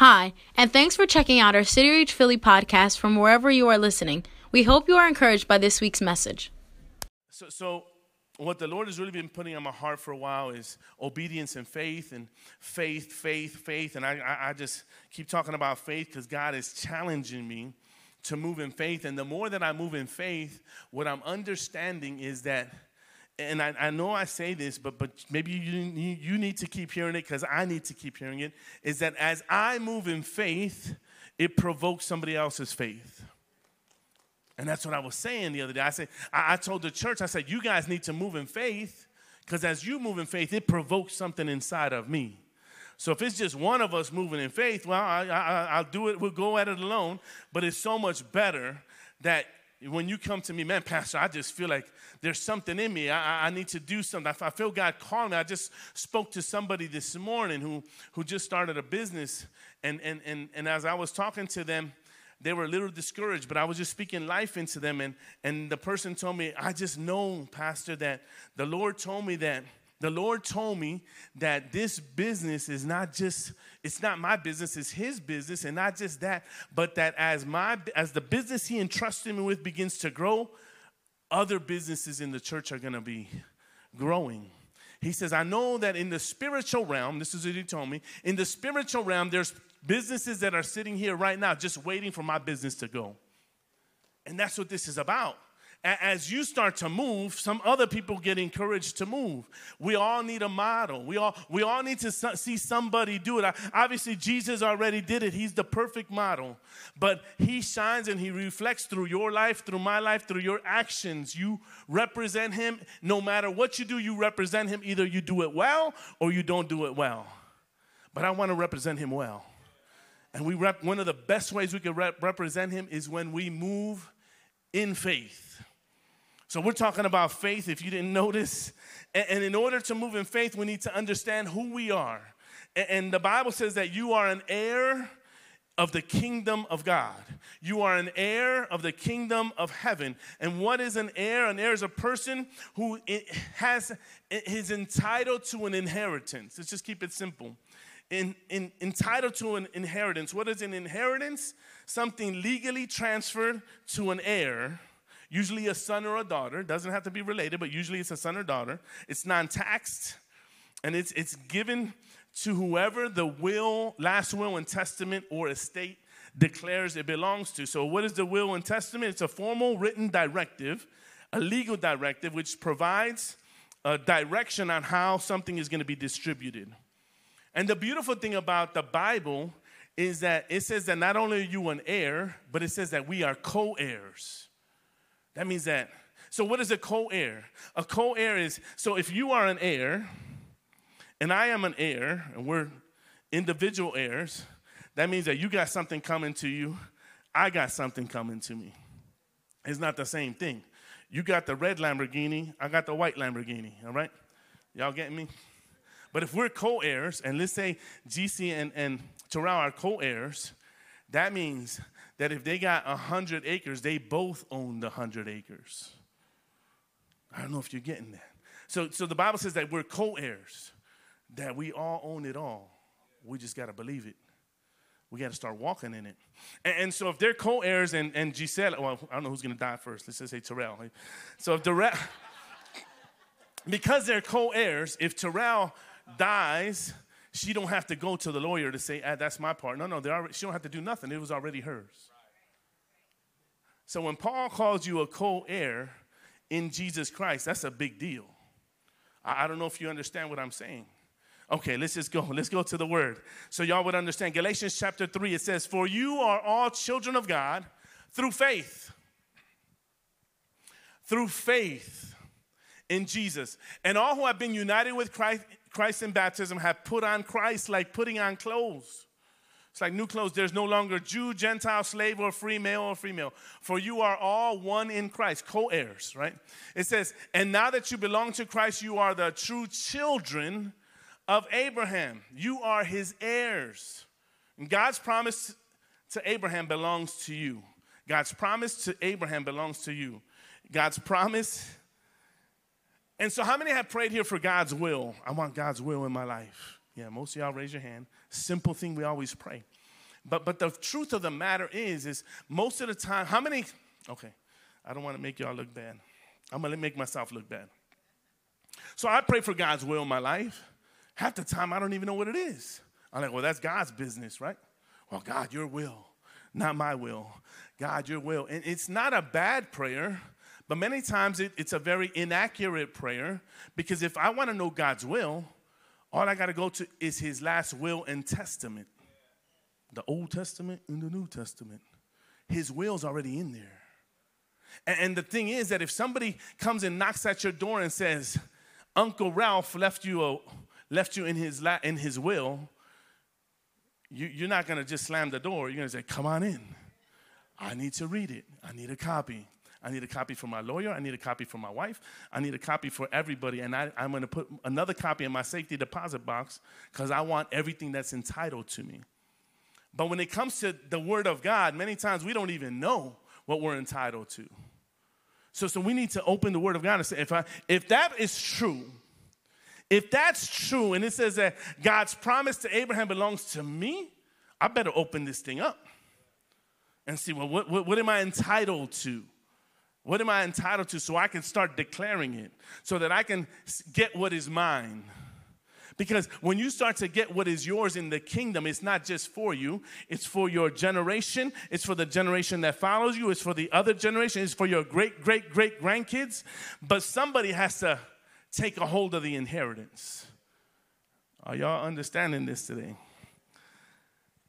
Hi, and thanks for checking out our City Reach Philly podcast from wherever you are listening. We hope you are encouraged by this week's message. So, so what the Lord has really been putting on my heart for a while is obedience and faith, and faith, faith, faith. And I, I, I just keep talking about faith because God is challenging me to move in faith. And the more that I move in faith, what I'm understanding is that and I, I, know I say this, but, but maybe you, you need to keep hearing it because I need to keep hearing it, is that as I move in faith, it provokes somebody else's faith. And that's what I was saying the other day. I said, I, I told the church, I said, you guys need to move in faith because as you move in faith, it provokes something inside of me. So if it's just one of us moving in faith, well, I, I, I'll do it, we'll go at it alone. But it's so much better that when you come to me, man, Pastor, I just feel like there's something in me. I, I need to do something. I feel God calling me. I just spoke to somebody this morning who, who just started a business. And, and, and, and as I was talking to them, they were a little discouraged, but I was just speaking life into them. And, and the person told me, I just know, Pastor, that the Lord told me that the Lord told me that this business is not just it's not my business, it's his business and not just that, but that as my as the business he entrusted me with begins to grow, other businesses in the church are going to be growing. He says, I know that in the spiritual realm, this is what he told me, in the spiritual realm, there's businesses that are sitting here right now just waiting for my business to go. And that's what this is about as you start to move, some other people get encouraged to move. We all need a model. We all, we all need to see somebody do it. Obviously, Jesus already did it. He's the perfect model. But he shines and he reflects through your life, through my life, through your actions. You represent him. No matter what you do, you represent him. Either you do it well or you don't do it well. But I want to represent him well. And we rep, one of the best ways we can rep, represent him is when we move in faith. So we're talking about faith, if you didn't notice. And in order to move in faith, we need to understand who we are. And the Bible says that you are an heir of the kingdom of God. You are an heir of the kingdom of heaven. And what is an heir? An heir is a person who has is entitled to an inheritance. Let's just keep it simple. In, in, entitled to an inheritance. What is an inheritance? Something legally transferred to an heir usually a son or a daughter. Doesn't have to be related, but usually it's a son or daughter. It's non-taxed, and it's it's given to whoever the will, last will and testament or estate declares it belongs to. So, what is the will and testament? It's a formal written directive, a legal directive, which provides a direction on how something is going to be distributed. And the beautiful thing about the Bible is that it says that not only are you an heir, but it says that we are co heirs. That means that. So, what is a co heir? A co heir is so if you are an heir and I am an heir and we're individual heirs, that means that you got something coming to you, I got something coming to me. It's not the same thing. You got the red Lamborghini, I got the white Lamborghini, all right? Y'all getting me? But if we're co heirs, and let's say GC and, and Terrell are co heirs, that means that if they got 100 acres, they both own the 100 acres. I don't know if you're getting that. So, so the Bible says that we're co heirs, that we all own it all. We just got to believe it. We got to start walking in it. And, and, so if they're co heirs and, and Giselle, well, I don't know who's going to die first. Let's just say Terrell. So if Terrell, because they're co heirs, if Terrell dies, she don't have to go to the lawyer to say, ah, that's my part. No, no, already, she don't have to do nothing. It was already hers. So when Paul calls you a co heir in Jesus Christ, that's a big deal. I, I don't know if you understand what I'm saying. Okay, let's just go. Let's go to the word. So y'all would understand. Galatians chapter 3, it says, For you are all children of God through faith. Through faith in Jesus. And all who have been united with Christ, Christ in baptism have put on Christ like putting on clothes. It's like new clothes. There's no longer Jew, Gentile, slave, or free, male or female. For you are all one in Christ, co heirs, right? It says, And now that you belong to Christ, you are the true children of Abraham. You are his heirs. And God's promise to Abraham belongs to you. God's promise to Abraham belongs to you. God's promise. And so, how many have prayed here for God's will? I want God's will in my life. Yeah, most of y'all raise your hand. Simple thing we always pray. But but the truth of the matter is, is most of the time, how many? Okay, I don't want to make y'all look bad. I'm gonna make myself look bad. So I pray for God's will in my life. Half the time I don't even know what it is. I'm like, well, that's God's business, right? Well, God, your will, not my will. God, your will. And it's not a bad prayer, but many times it, it's a very inaccurate prayer because if I want to know God's will, all I got to go to is his last will and testament the Old Testament and the New Testament. His will's already in there. And, the thing is that if somebody comes and knocks at your door and says, Uncle Ralph left you, a, left you in, his la- in his will, you, you're not going to just slam the door. You're going to say, Come on in. I need to read it. I need a copy. I need a copy for my lawyer. I need a copy for my wife. I need a copy for everybody. And I, am going to put another copy in my safety deposit box because I want everything that's entitled to me. But when it comes to the Word of God, many times we don't even know what we're entitled to. So, so we need to open the Word of God and say, if, I, if that is true, if that's true, and it says that God's promise to Abraham belongs to me, I better open this thing up and see, well, what, what, what am I entitled to? What am I entitled to so I can start declaring it, so that I can get what is mine? Because when you start to get what is yours in the kingdom, it's not just for you, it's for your generation, it's for the generation that follows you, it's for the other generation, it's for your great, great, great grandkids. But somebody has to take a hold of the inheritance. Are y'all understanding this today?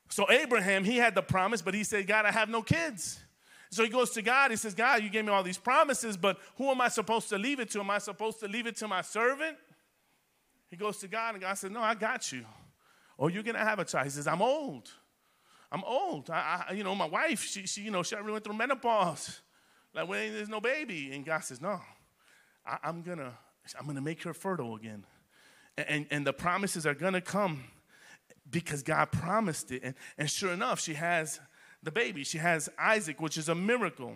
So, Abraham, he had the promise, but he said, God, I have no kids. So he goes to God. He says, God, you gave me all these promises, but who am I supposed to leave it to? Am I supposed to leave it to my servant? He goes to God, and God says, No, I got you. Or oh, you're gonna have a child. He says, I'm old. I'm old. I, I, you know, my wife, she, she, you know, she already went through menopause. Like when there's no baby. And God says, No, I, am gonna, I'm gonna make her fertile again. And, and, and the promises are gonna come because God promised it. And, and sure enough, she has the baby. She has Isaac, which is a miracle.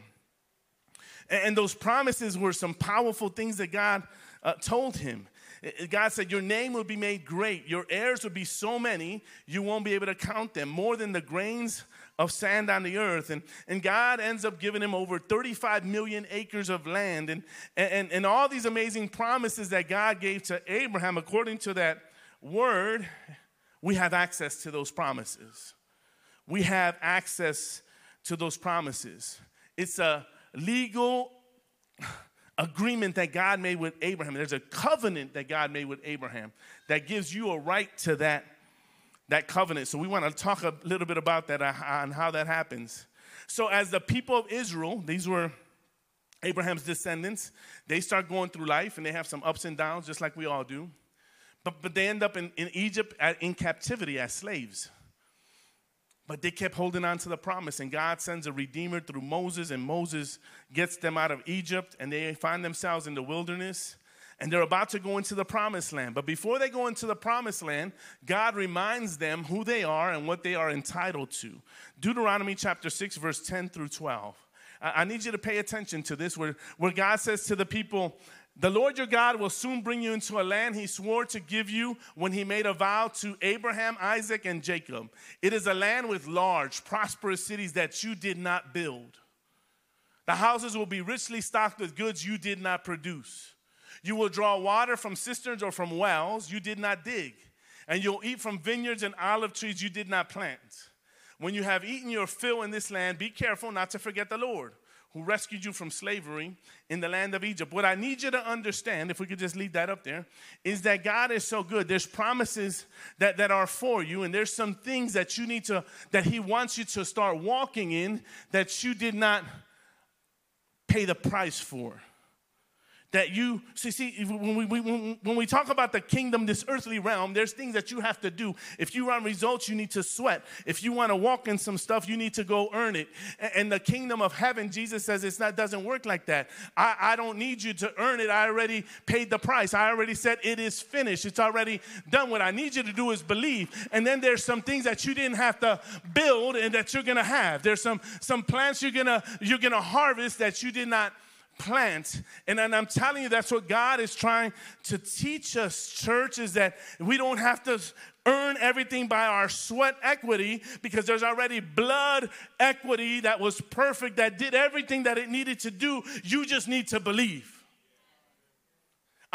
And, and those promises were some powerful things that God uh, told him. Eh, God said, Your name will be made great. Your heirs will be so many, you won't be able to count them, more than the grains of sand on the earth. And, and God ends up giving him over 35 million acres of land. And, and, and all these amazing promises that God gave to Abraham, according to that word, we have access to those promises. We have access to those promises. It's a legal agreement that God made with Abraham. There's a covenant that God made with Abraham that gives you a right to that, that covenant. So we want to talk a little bit about that and uh, how that happens. So as the people of Israel, these were Abraham's descendants, they start going through life and they have some ups and downs just like we all do. But, but they end up in, in Egypt in captivity as slaves. But they kept holding on to the promise, and God sends a redeemer through Moses, and Moses gets them out of Egypt, and they find themselves in the wilderness, and they're about to go into the promised land. But before they go into the promised land, God reminds them who they are and what they are entitled to. Deuteronomy chapter 6, verse 10 through 12. I need you to pay attention to this, where, where God says to the people, the Lord your God will soon bring you into a land he swore to give you when he made a vow to Abraham, Isaac, and Jacob. It is a land with large, prosperous cities that you did not build. The houses will be richly stocked with goods you did not produce. You will draw water from cisterns or from wells you did not dig, and you'll eat from vineyards and olive trees you did not plant. When you have eaten your fill in this land, be careful not to forget the Lord who rescued you from slavery in the land of Egypt. What I need you to understand, if we could just leave that up there, is that God is so good. There's promises that, that are for you, and there's some things that you need to, that He wants you to start walking in that you did not pay the price for that you see, see when we, when, when we talk about the kingdom this earthly realm there's things that you have to do. If you want results you need to sweat. If you want to walk in some stuff you need to go earn it. And the kingdom of heaven jesus says it's not doesn't work like that. I, I don't need you to earn it. I already paid the price. I already said it is finished. It's already done. What i need you to do is believe. And then there's some things that you didn't have to build and that you're gonna have. There's some some plants you're gonna you're gonna harvest that you did not plant. And, and I'm telling you, that's what God is trying to teach us, church, is that we don't have to earn everything by our sweat equity because there's already blood equity that was perfect, that did everything that it needed to do. You just need to believe.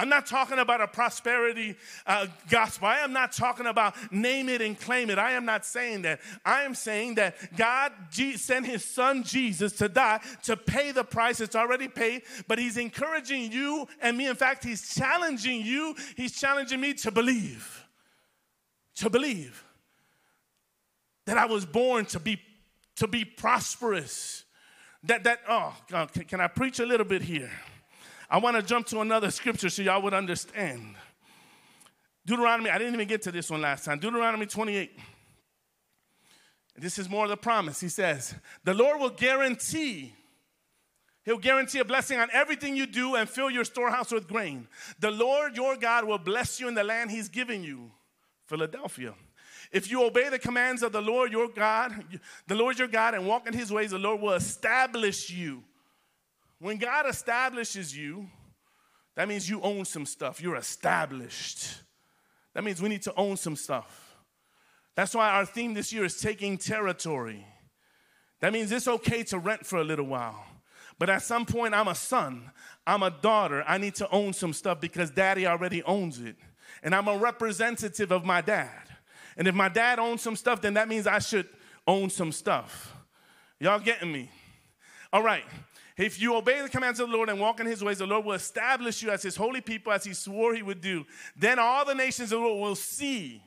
I'm not talking about a prosperity uh, gospel. I am not talking about name it and claim it. I am not saying that. I am saying that God sent his son Jesus to die to pay the price. It's already paid, but he's encouraging you and me. In fact, he's challenging you, he's challenging me to believe. To believe that I was born to be to be prosperous. That that oh God, can I preach a little bit here? I want to jump to another scripture so y'all would understand. Deuteronomy, I didn't even get to this one last time. Deuteronomy 28. This is more of the promise. He says, The Lord will guarantee, He'll guarantee a blessing on everything you do and fill your storehouse with grain. The Lord your God will bless you in the land He's given you. Philadelphia. If you obey the commands of the Lord your God, the Lord your God, and walk in His ways, the Lord will establish you when God establishes you, that means you own some stuff. You're established. That means we need to own some stuff. That's why our theme this year is taking territory. That means it's okay to rent for a little while. But at some point, I'm a son, I'm a daughter. I need to own some stuff because daddy already owns it. And I'm a representative of my dad. And if my dad owns some stuff, then that means I should own some stuff. Y'all getting me? All right. If you obey the commands of the Lord and walk in his ways, the Lord will establish you as his holy people as he swore he would do. Then all the nations of the world will see.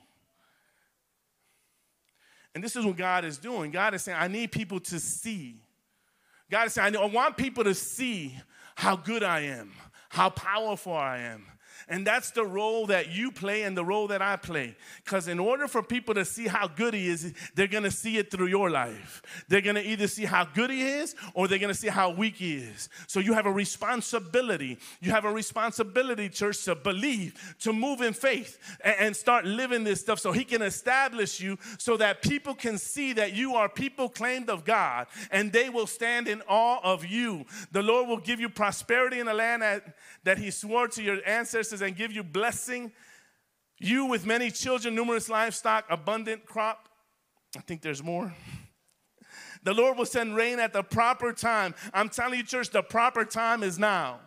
And this is what God is doing. God is saying, I need people to see. God is saying, I want people to see how good I am, how powerful I am, and that's the role that you play and the role that I play. Because in order for people to see how good He is, they're going to see it through your life. They're going to either see how good He is or they're going to see how weak He is. So you have a responsibility. You have a responsibility, church, to believe, to move in faith, and, and start living this stuff so He can establish you so that people can see that you are people claimed of God and they will stand in awe of you. The Lord will give you prosperity in the land that, that He swore to your ancestors and give you blessing, you with many children, numerous livestock, abundant crop. I think there's more. The Lord will send rain at the proper time. I'm telling you, church, the proper time is now.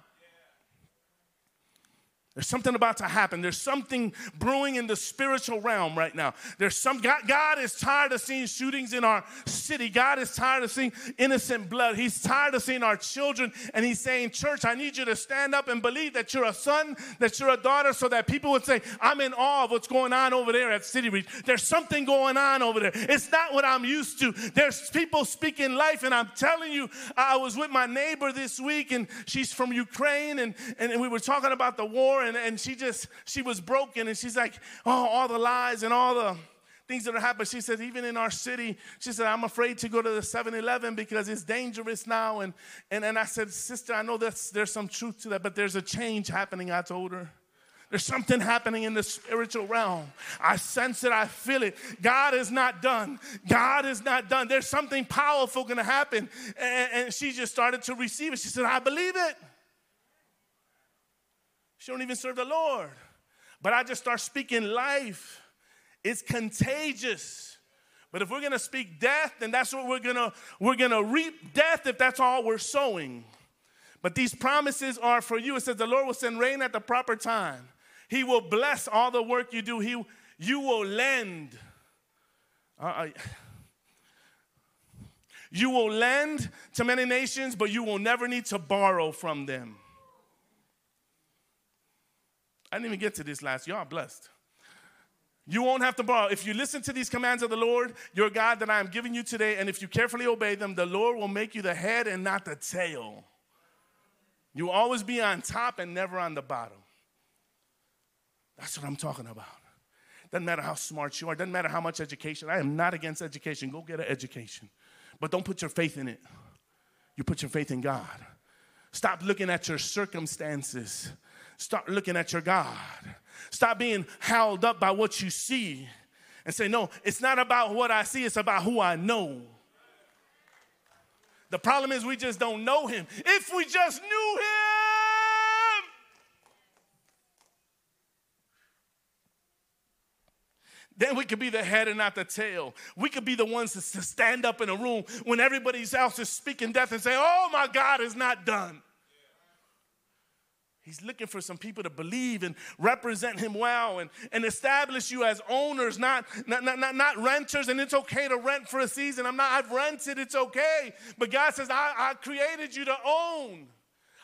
There's something about to happen. There's something brewing in the spiritual realm right now. There's some God, God, is tired of seeing shootings in our city. God is tired of seeing innocent blood. He's tired of seeing our children and he's saying, "Church, I need you to stand up and believe that you're a son, that you're a daughter so that people would say, "I'm in awe of what's going on over there at City Reach." There's something going on over there. It's not what I'm used to. There's people speaking life and I'm telling you, I was with my neighbor this week and she's from Ukraine and and we were talking about the war and, and she just, she was broken and she's like, oh, all the lies and all the things that are happening. She said, even in our city, she said, I'm afraid to go to the 7 Eleven because it's dangerous now. And, and, and I said, Sister, I know that's, there's some truth to that, but there's a change happening, I told her. There's something happening in the spiritual realm. I sense it, I feel it. God is not done. God is not done. There's something powerful going to happen. And, and she just started to receive it. She said, I believe it. She don't even serve the Lord. But I just start speaking life. It's contagious. But if we're gonna speak death, then that's what we're gonna we're gonna reap death if that's all we're sowing. But these promises are for you. It says the Lord will send rain at the proper time. He will bless all the work you do. He you will lend. Uh, you will lend to many nations, but you will never need to borrow from them. I didn't even get to this last. Y'all blessed. You won't have to borrow. If you listen to these commands of the Lord, your God, that I am giving you today, and if you carefully obey them, the Lord will make you the head and not the tail. You will always be on top and never on the bottom. That's what I'm talking about. Doesn't matter how smart you are, doesn't matter how much education. I am not against education. Go get an education. But don't put your faith in it. You put your faith in God. Stop looking at your circumstances Start looking at your God. Stop being held up by what you see and say, No, it's not about what I see, it's about who I know. The problem is we just don't know him. If we just knew him, Then we could be the head and not the tail. We could be the ones to stand up in a room when everybody else is speaking death and say, Oh, my God is not done. He's looking for some people to believe and represent him well and, and establish you as owners, not, not, not, not renters. And it's okay to rent for a season. I'm not, I've rented, it's okay. But God says, I, I created you to own.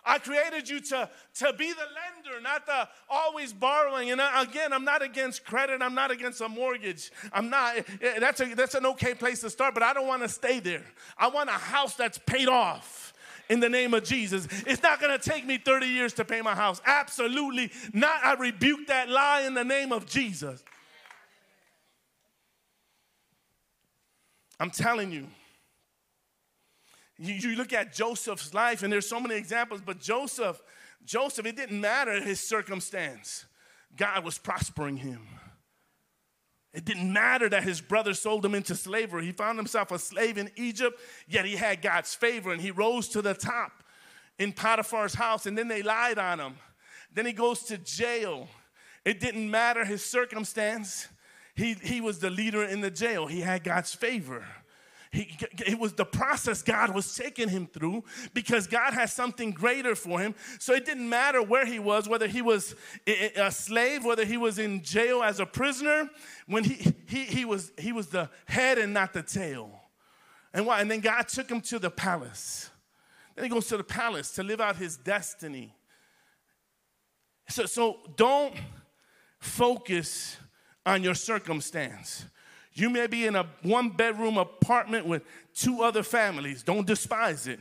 I created you to, to be the lender, not the always borrowing. And again, I'm not against credit. I'm not against a mortgage. I'm not. Eh, eh, that's, a, that's an okay place to start, but I don't want to stay there. I want a house that's paid off in the name of Jesus. It's not going to take me 30 years to pay my house. Absolutely not. I rebuke that lie in the name of Jesus. I'm telling you. You, you look at Joseph's life, and there's so many examples, but Joseph, Joseph, it didn't matter his circumstance. God was prospering him. It didn't matter that his brother sold him into slavery. He found himself a slave in Egypt, yet he had God's favor and he rose to the top in Potiphar's house, and then they lied on him. Then he goes to jail. It didn't matter his circumstance. He, he was the leader in the jail. He had God's favor. He, it was the process God was taking him through because God has something greater for him. So it didn't matter where he was, whether he was a slave, whether he was in jail as a prisoner. When he, he, he, was, he was the head and not the tail. And why? And then God took him to the palace. Then he goes to the palace to live out his destiny. So, so don't focus on your circumstance. You may be in a one bedroom apartment with two other families. Don't despise it.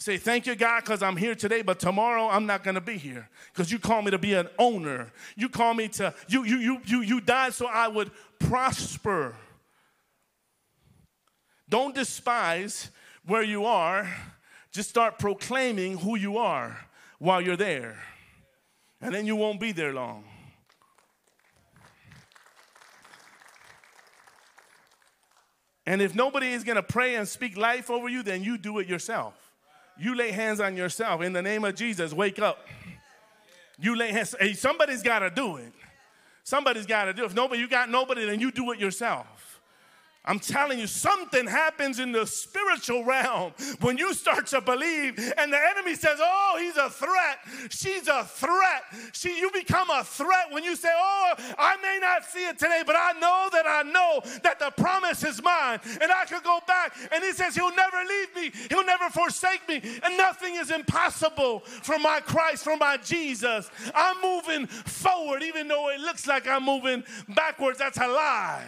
Say, thank you, God, because I'm here today, but tomorrow I'm not gonna be here. Because you call me to be an owner. You call me to, you, you, you, you, you died so I would prosper. Don't despise where you are. Just start proclaiming who you are while you're there. And then you won't be there long. And if nobody is going to pray and speak life over you, then you do it yourself. You lay hands on yourself in the name of Jesus. Wake up. You lay hands. Hey, somebody's got to do it. Somebody's got to do it. If nobody, you got nobody, then you do it yourself. I'm telling you, something happens in the spiritual realm when you start to believe, and the enemy says, Oh, he's a threat. She's a threat. She, you become a threat when you say, Oh, I may not see it today, but I know that I know that the promise is mine, and I could go back. And he says, He'll never leave me, He'll never forsake me, and nothing is impossible for my Christ, for my Jesus. I'm moving forward, even though it looks like I'm moving backwards. That's a lie.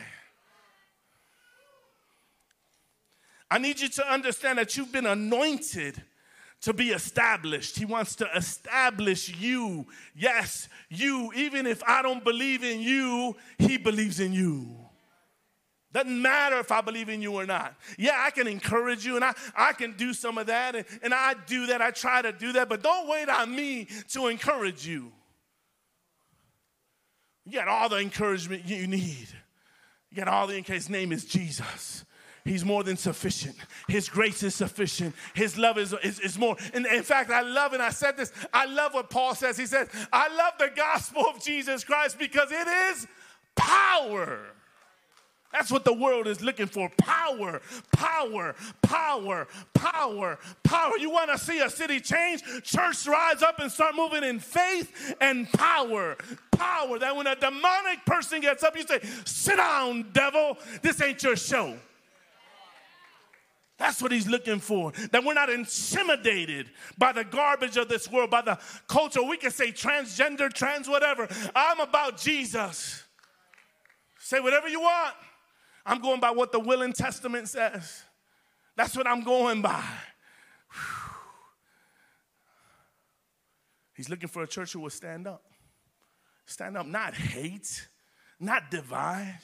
I need you to understand that you've been anointed to be established. He wants to establish you. Yes, you. Even if I don't believe in you, He believes in you. Doesn't matter if I believe in you or not. Yeah, I can encourage you and I, I can do some of that, and, and I do that. I try to do that, but don't wait on me to encourage you. You got all the encouragement you need. You got all the, in case name is Jesus. He's more than sufficient. His grace is sufficient. His love is, is, is more. And in fact, I love, and I said this, I love what Paul says. He says, I love the gospel of Jesus Christ because it is power. That's what the world is looking for power, power, power, power, power. You want to see a city change? Church rise up and start moving in faith and power. Power. That when a demonic person gets up, you say, Sit down, devil. This ain't your show. That's what he's looking for. That we're not intimidated by the garbage of this world, by the culture. We can say transgender, trans, whatever. I'm about Jesus. Say whatever you want. I'm going by what the Willing Testament says. That's what I'm going by. Whew. He's looking for a church who will stand up. Stand up, not hate, not divide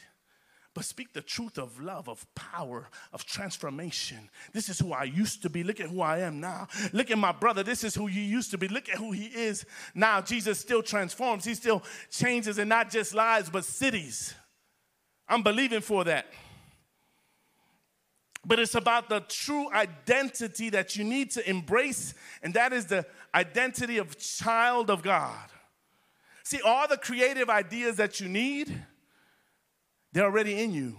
but speak the truth of love, of power, of transformation. This is who I used to be. Look at who I am now. Look at my brother. This is who you used to be. Look at who he is now. Jesus still transforms, he still changes, and not just lives, but cities. I'm believing for that. But it's about the true identity that you need to embrace, and that is the identity of child of God. See, all the creative ideas that you need They're already in you.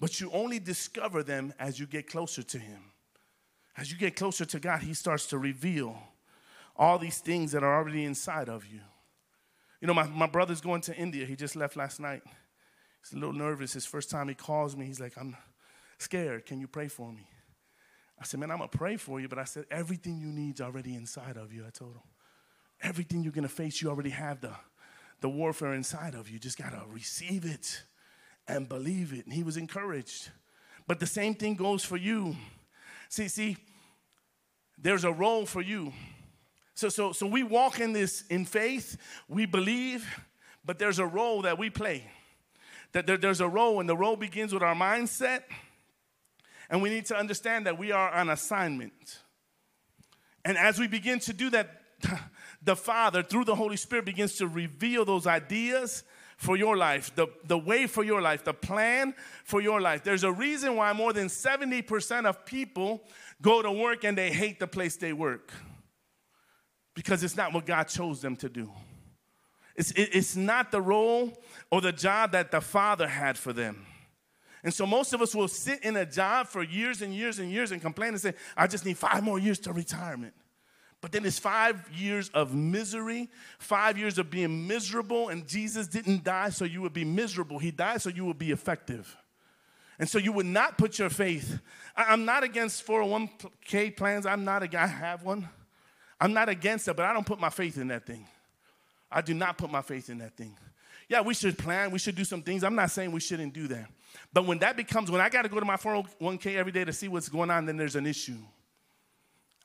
But you only discover them as you get closer to Him. As you get closer to God, He starts to reveal all these things that are already inside of you. You know, my, my brother's going to India. He just left last night. He's a little nervous. His first time he calls me, he's like, I'm scared. Can you pray for me? I said, Man, I'm going to pray for you. But I said, Everything you need is already inside of you. I told him. Everything you're going to face, you already have the, the warfare inside of you. Just got to receive it and believe it. And he was encouraged. But the same thing goes for you. See, see, there's a role for you. So, so, so we walk in this in faith, we believe, but there's a role that we play. That there, there's a role, and the role begins with our mindset. And we need to understand that we are on assignment. And as we begin to do that, the Father, through the Holy Spirit, begins to reveal those ideas for your life, the, the way for your life, the plan for your life. There's a reason why more than 70% of people go to work and they hate the place they work because it's not what God chose them to do. It's, it, it's not the role or the job that the Father had for them. And so most of us will sit in a job for years and years and years and complain and say, I just need five more years to retirement. But then it's five years of misery, five years of being miserable, and Jesus didn't die so you would be miserable. He died so you would be effective. And so you would not put your faith. I'm not against 401k plans. I'm not a guy, I have one. I'm not against it, but I don't put my faith in that thing. I do not put my faith in that thing. Yeah, we should plan, we should do some things. I'm not saying we shouldn't do that. But when that becomes, when I got to go to my 401k every day to see what's going on, then there's an issue.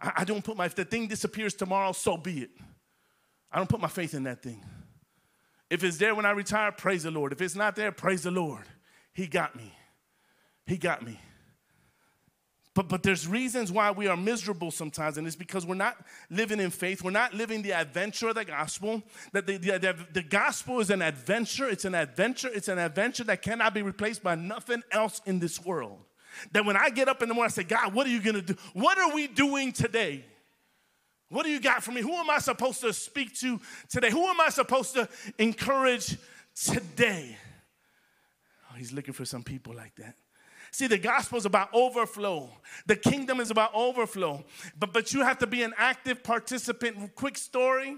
I, I don't put my, if the thing disappears tomorrow, so be it. I don't put my faith in that thing. If it's there when I retire, praise the Lord. If it's not there, praise the Lord. He got me. He got me. But, but there's reasons why we are miserable sometimes, and it's because we're not living in faith. We're not living the adventure of the gospel. That the, the, the, the gospel is an adventure. It's an adventure. It's an adventure that cannot be replaced by nothing else in this world. That when I get up in the morning, I say, God, what are you gonna do? What are we doing today? What do you got for me? Who am I supposed to speak to today? Who am I supposed to encourage today? Oh, he's looking for some people like that. See, the gospel is about overflow. The kingdom is about overflow. But, but you have to be an active participant. Quick story.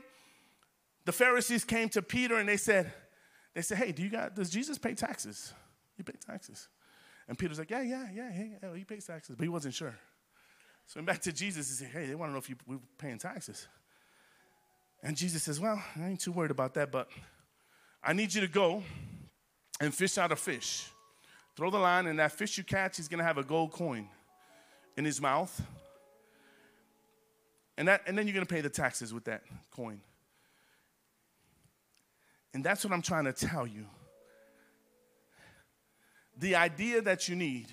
The Pharisees came to Peter and they said, they said, hey, do you got, does Jesus pay taxes? He pay taxes. And Peter's like, yeah, yeah, yeah, yeah, he pays taxes. But he wasn't sure. So he went back to Jesus and said, hey, they want to know if you were paying taxes. And Jesus says, well, I ain't too worried about that, but I need you to go and fish out a fish. Throw the line, and that fish you catch, he's going to have a gold coin in his mouth. And, that, and then you're going to pay the taxes with that coin. And that's what I'm trying to tell you. The idea that you need,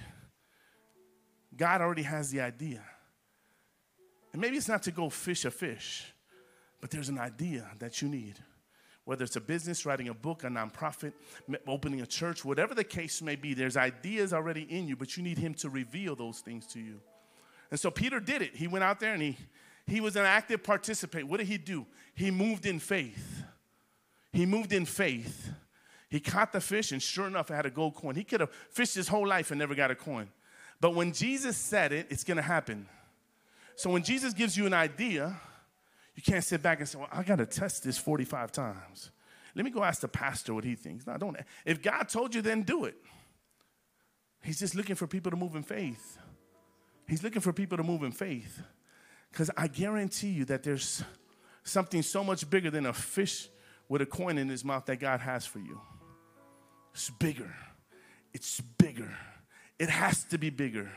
God already has the idea. And maybe it's not to go fish a fish, but there's an idea that you need whether it's a business, writing a book, a nonprofit, opening a church, whatever the case may be, there's ideas already in you, but you need Him to reveal those things to you. And so Peter did it. He went out there and he, he was an active participant. What did he do? He moved in faith. He moved in faith. He caught the fish, and sure enough, it had a gold coin. He could have fished his whole life and never got a coin. But when Jesus said it, it's going to happen. So when Jesus gives you an idea, you can't sit back and say, well, I got to test this 45 times. Let me go ask the pastor what he thinks. No, don't. If God told you, then do it. He's just looking for people to move in faith. He's looking for people to move in faith. Because I guarantee you that there's something so much bigger than a fish with a coin in his mouth that God has for you. It's bigger. It's bigger. It has to be bigger.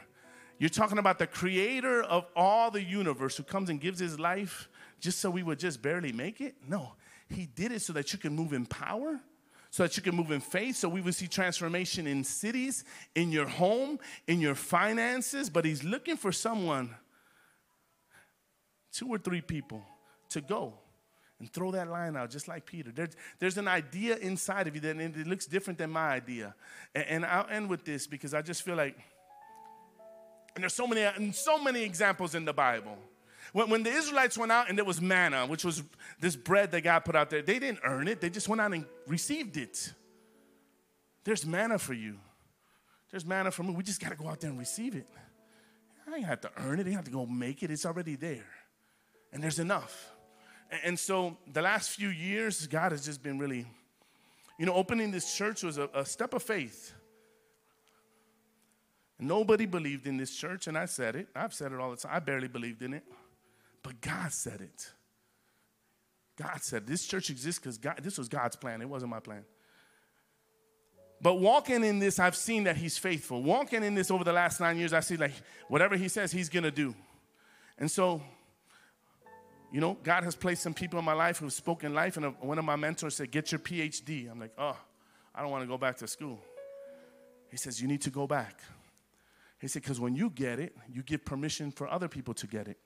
You're talking about the creator of all the universe who comes and gives his life just so we would just barely make it. No, He did it so that you can move in power, so that you can move in faith, so we would see transformation in cities, in your home, in your finances. But He's looking for someone, two or three people, to go and throw that line out just like Peter. There's, there's an idea inside of you that it looks different than my idea. And, and I'll end with this because I just feel like, and there's so many, so many examples in the Bible when, when the Israelites went out and there was manna, which was this bread that God put out there, they didn't earn it. They just went out and received it. There's manna for you. There's manna for me. We just got to go out there and receive it. I ain't have to earn it. I have to go make it. It's already there. And there's enough. And so the last few years, God has just been really, you know, opening this church was a, a step of faith. Nobody believed in this church, and I said it. I've said it all the time. I barely believed in it. But God said it. God said this church exists because God, this was God's plan. It wasn't my plan. But walking in this, I've seen that He's faithful. Walking in this over the last nine years, I see like whatever He says, He's gonna do. And so, you know, God has placed some people in my life who've spoken life, and one of my mentors said, Get your PhD. I'm like, Oh, I don't wanna go back to school. He says, You need to go back. He said, Because when you get it, you give permission for other people to get it.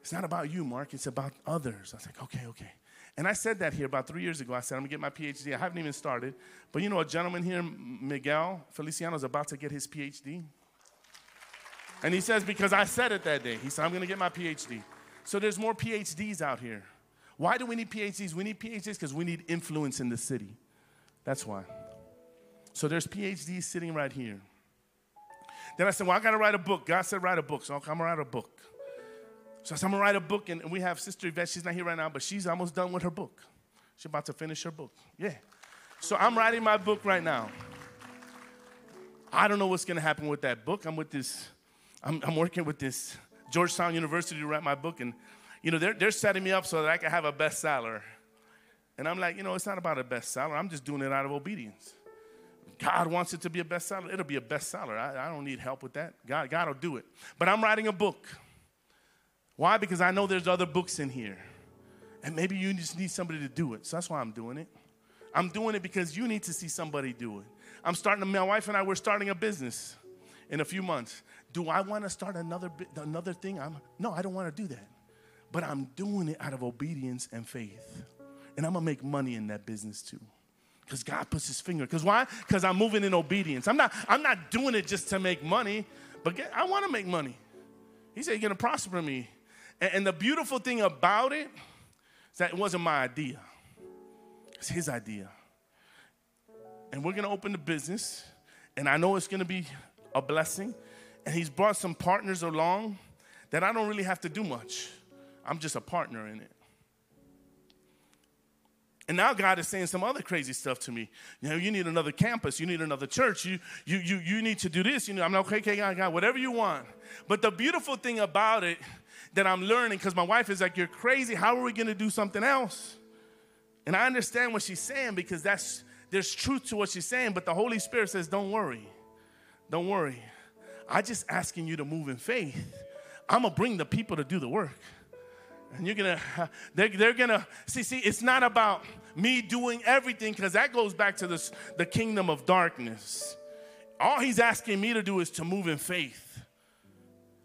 It's not about you, Mark, it's about others. I was like, Okay, okay. And I said that here about three years ago. I said, I'm gonna get my PhD. I haven't even started. But you know, a gentleman here, Miguel Feliciano, is about to get his PhD. And he says, Because I said it that day. He said, I'm gonna get my PhD. So there's more PhDs out here. Why do we need PhDs? We need PhDs because we need influence in the city. That's why. So there's PhDs sitting right here. Then I said, Well, I gotta write a book. God said, Write a book. So I'm gonna write a book. So I said, I'm gonna write a book, and we have Sister Yvette. She's not here right now, but she's almost done with her book. She's about to finish her book. Yeah. So I'm writing my book right now. I don't know what's gonna happen with that book. I'm with this, I'm, I'm working with this Georgetown University to write my book, and you know, they're, they're setting me up so that I can have a bestseller. And I'm like, you know, it's not about a bestseller. I'm just doing it out of obedience. God wants it to be a bestseller. It'll be a bestseller. I, I don't need help with that. God, God will do it. But I'm writing a book. Why? Because I know there's other books in here. And maybe you just need somebody to do it. So that's why I'm doing it. I'm doing it because you need to see somebody do it. I'm starting, my wife and I, we're starting a business in a few months. Do I want to start another, another thing? I'm, no, I don't want to do that. But I'm doing it out of obedience and faith. And I'm going to make money in that business too. Because God puts his finger. Because why? Because I'm moving in obedience. I'm not, I'm not doing it just to make money, but get, I want to make money. He said, You're going to prosper me and, and the beautiful thing about it is that it wasn't my idea, it's his idea. And we're gonna open the business, and I know it's gonna be a blessing. And he's brought some partners along that I don't really have to do much. I'm just a partner in it. And now God is saying some other crazy stuff to me. You know, you need another campus, you need another church, you you you you need to do this. You know, I'm like, okay, okay, God, God, whatever you want. But the beautiful thing about it that I'm learning because my wife is like, You're crazy. How are we to do something else? And I understand what she's saying because that's there's truth to what she's saying, but the Holy Spirit says, Don't worry. Don't worry. I'm just asking you to move in faith. I'm gonna bring the people to do the work. And you're gonna, they're, they're gonna, see, see, it's not about me doing everything, because that goes back to this, the kingdom of darkness. All he's asking me to do is to move in faith.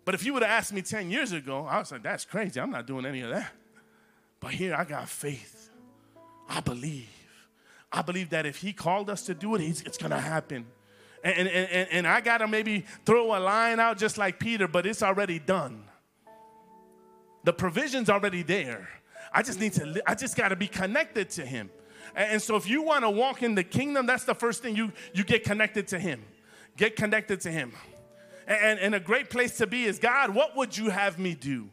But if you would have asked me 10 years ago, I was like, that's crazy. I'm not doing any of that. But here I got faith. I believe. I believe that if he called us to do it, it's going to happen. And, and, and, I got to maybe throw a line out just like Peter, but it's already done. The provision's already there. I just need to, I just got to be connected to him. And so if you want to walk in the kingdom, that's the first thing you, you get connected to him. Get connected to him. And, and a great place to be is God, what would you have me do?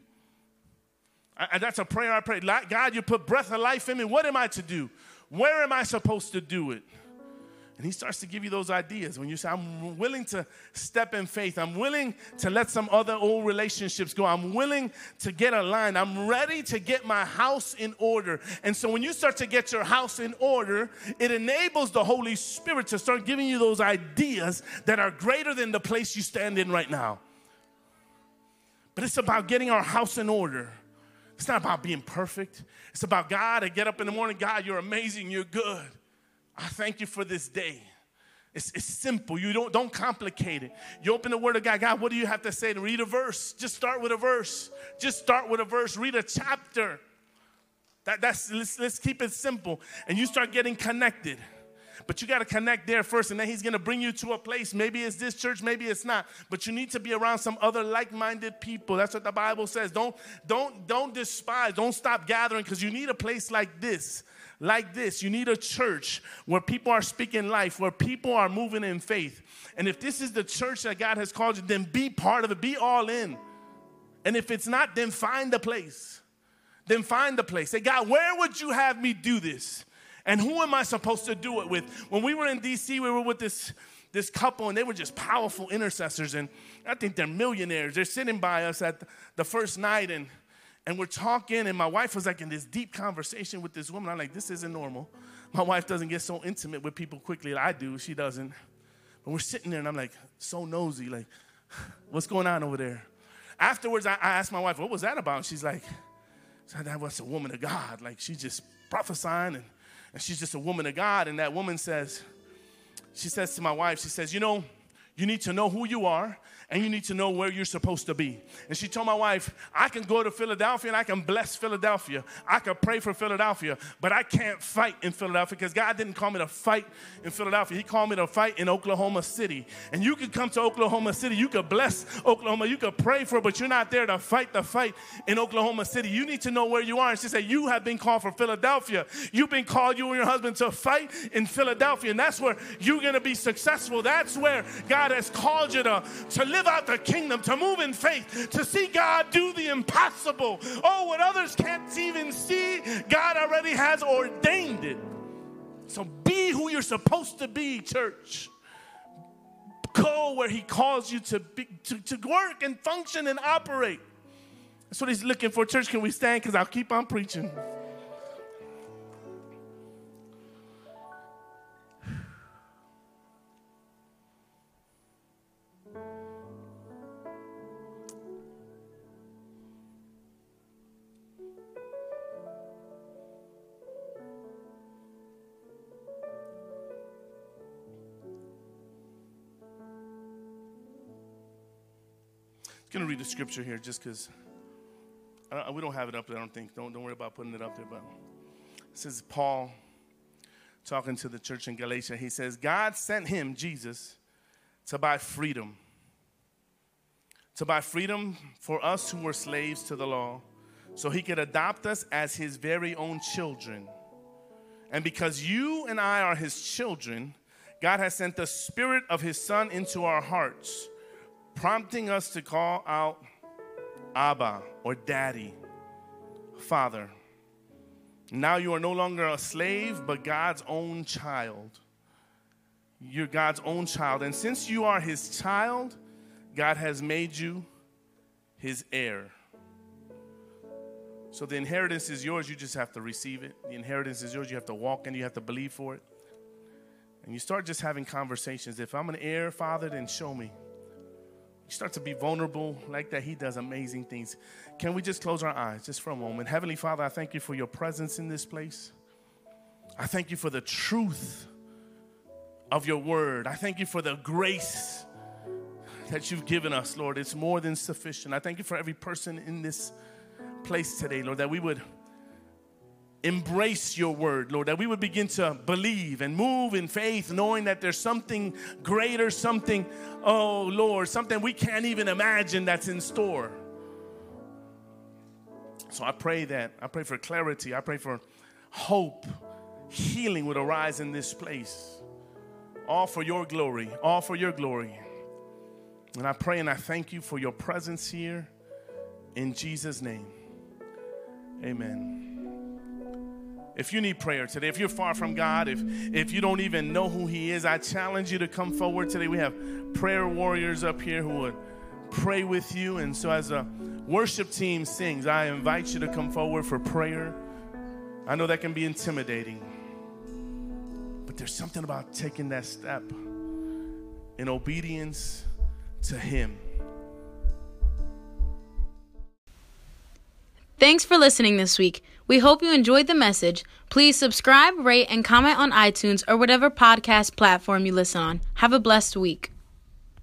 And that's a prayer I pray. God, you put breath of life in me. What am I to do? Where am I supposed to do it? And he starts to give you those ideas when you say, I'm willing to step in faith. I'm willing to let some other old relationships go. I'm willing to get aligned. I'm ready to get my house in order. And so when you start to get your house in order, it enables the Holy Spirit to start giving you those ideas that are greater than the place you stand in right now. But it's about getting our house in order. It's not about being perfect. It's about God. I get up in the morning, God, you're amazing, you're good. I thank you for this day. It's, it's simple. You don't, don't complicate it. You open the Word of God. God, what do you have to say? To read a verse. Just start with a verse. Just start with a verse. Read a chapter. That, that's let's, let's keep it simple. And you start getting connected. But you got to connect there first, and then he's going to bring you to a place. Maybe it's this church, maybe it's not. But you need to be around some other like-minded people. That's what the Bible says. Don't don't don't despise. Don't stop gathering because you need a place like this like this. You need a church where people are speaking life, where people are moving in faith. And if this is the church that God has called you, then be part of it, be all in. And if it's not, then find the place. Then find the place. Say, God, where would you have me do this? And who am I supposed to do it with? When we were in DC, we were with this, this couple, and they were just powerful intercessors. And I think they're millionaires. They're sitting by us at the first night, and, and we're talking. And my wife was like in this deep conversation with this woman. I'm like, this isn't normal. My wife doesn't get so intimate with people quickly. I do. She doesn't. But we're sitting there, and I'm like, so nosy. Like, what's going on over there? Afterwards, I, I asked my wife, what was that about? she's like, that was a woman of God. Like, she's just prophesying and and she's just a woman of God. And that woman says, she says to my wife, she says, You know, you need to know who you are and you need to know where you're supposed to be. And she told my wife, I can go to Philadelphia and I can bless Philadelphia. I can pray for Philadelphia, but I can't fight in Philadelphia because God didn't call me to fight in Philadelphia. He called me to fight in Oklahoma City. And you could come to Oklahoma City, you could bless Oklahoma, you could pray for it, but you're not there to fight the fight in Oklahoma City. You need to know where you are. And she said, You have been called for Philadelphia. You've been called, you and your husband, to fight in Philadelphia. And that's where you're going to be successful. That's where God has called you to, to live live out the kingdom, to move in faith, to see God do the impossible. Oh, what others can't even see, God already has ordained it. So be who you're supposed to be, church. Go where He calls you to, be, to, to work and function and operate. That's what He's looking for. Church, can we stand? Because I'll keep on preaching. The scripture here just because we don't have it up there, I don't think. Don't, don't worry about putting it up there. But this is Paul talking to the church in Galatia. He says, God sent him, Jesus, to buy freedom. To buy freedom for us who were slaves to the law, so he could adopt us as his very own children. And because you and I are his children, God has sent the spirit of his son into our hearts prompting us to call out Abba or Daddy, Father. Now you are no longer a slave, but God's own child. You're God's own child. And since you are His child, God has made you His heir. So the inheritance is yours. You just have to receive it. The inheritance is yours. You have to walk in, you have to believe for it. And you start just having conversations. If I'm an heir, Father, then show me. You start to be vulnerable like that. He does amazing things. Can we just close our eyes just for a moment? Heavenly Father, I thank you for your presence in this place. I thank you for the truth of your word. I thank you for the grace that you've given us, Lord. It's more than sufficient. I thank you for every person in this place today, Lord, that we would embrace your word, Lord, that we would begin to believe and move in faith, knowing that there's something greater, something, oh Lord, something we can't even imagine that's in store. So I pray that, I pray for clarity, I pray for hope, healing would arise in this place. All for your glory, all for your glory. And I pray and I thank you for your presence here in Jesus' name. Amen. If you need prayer today, if you're far from God, if, if you don't even know who He is, I challenge you to come forward today. We have prayer warriors up here who would pray with you. And so, as a worship team sings, I invite you to come forward for prayer. I know that can be intimidating, but there's something about taking that step in obedience to Him. Thanks for listening this week. We hope you enjoyed the message. Please subscribe, rate, and comment on iTunes or whatever podcast platform you listen on. Have a blessed week.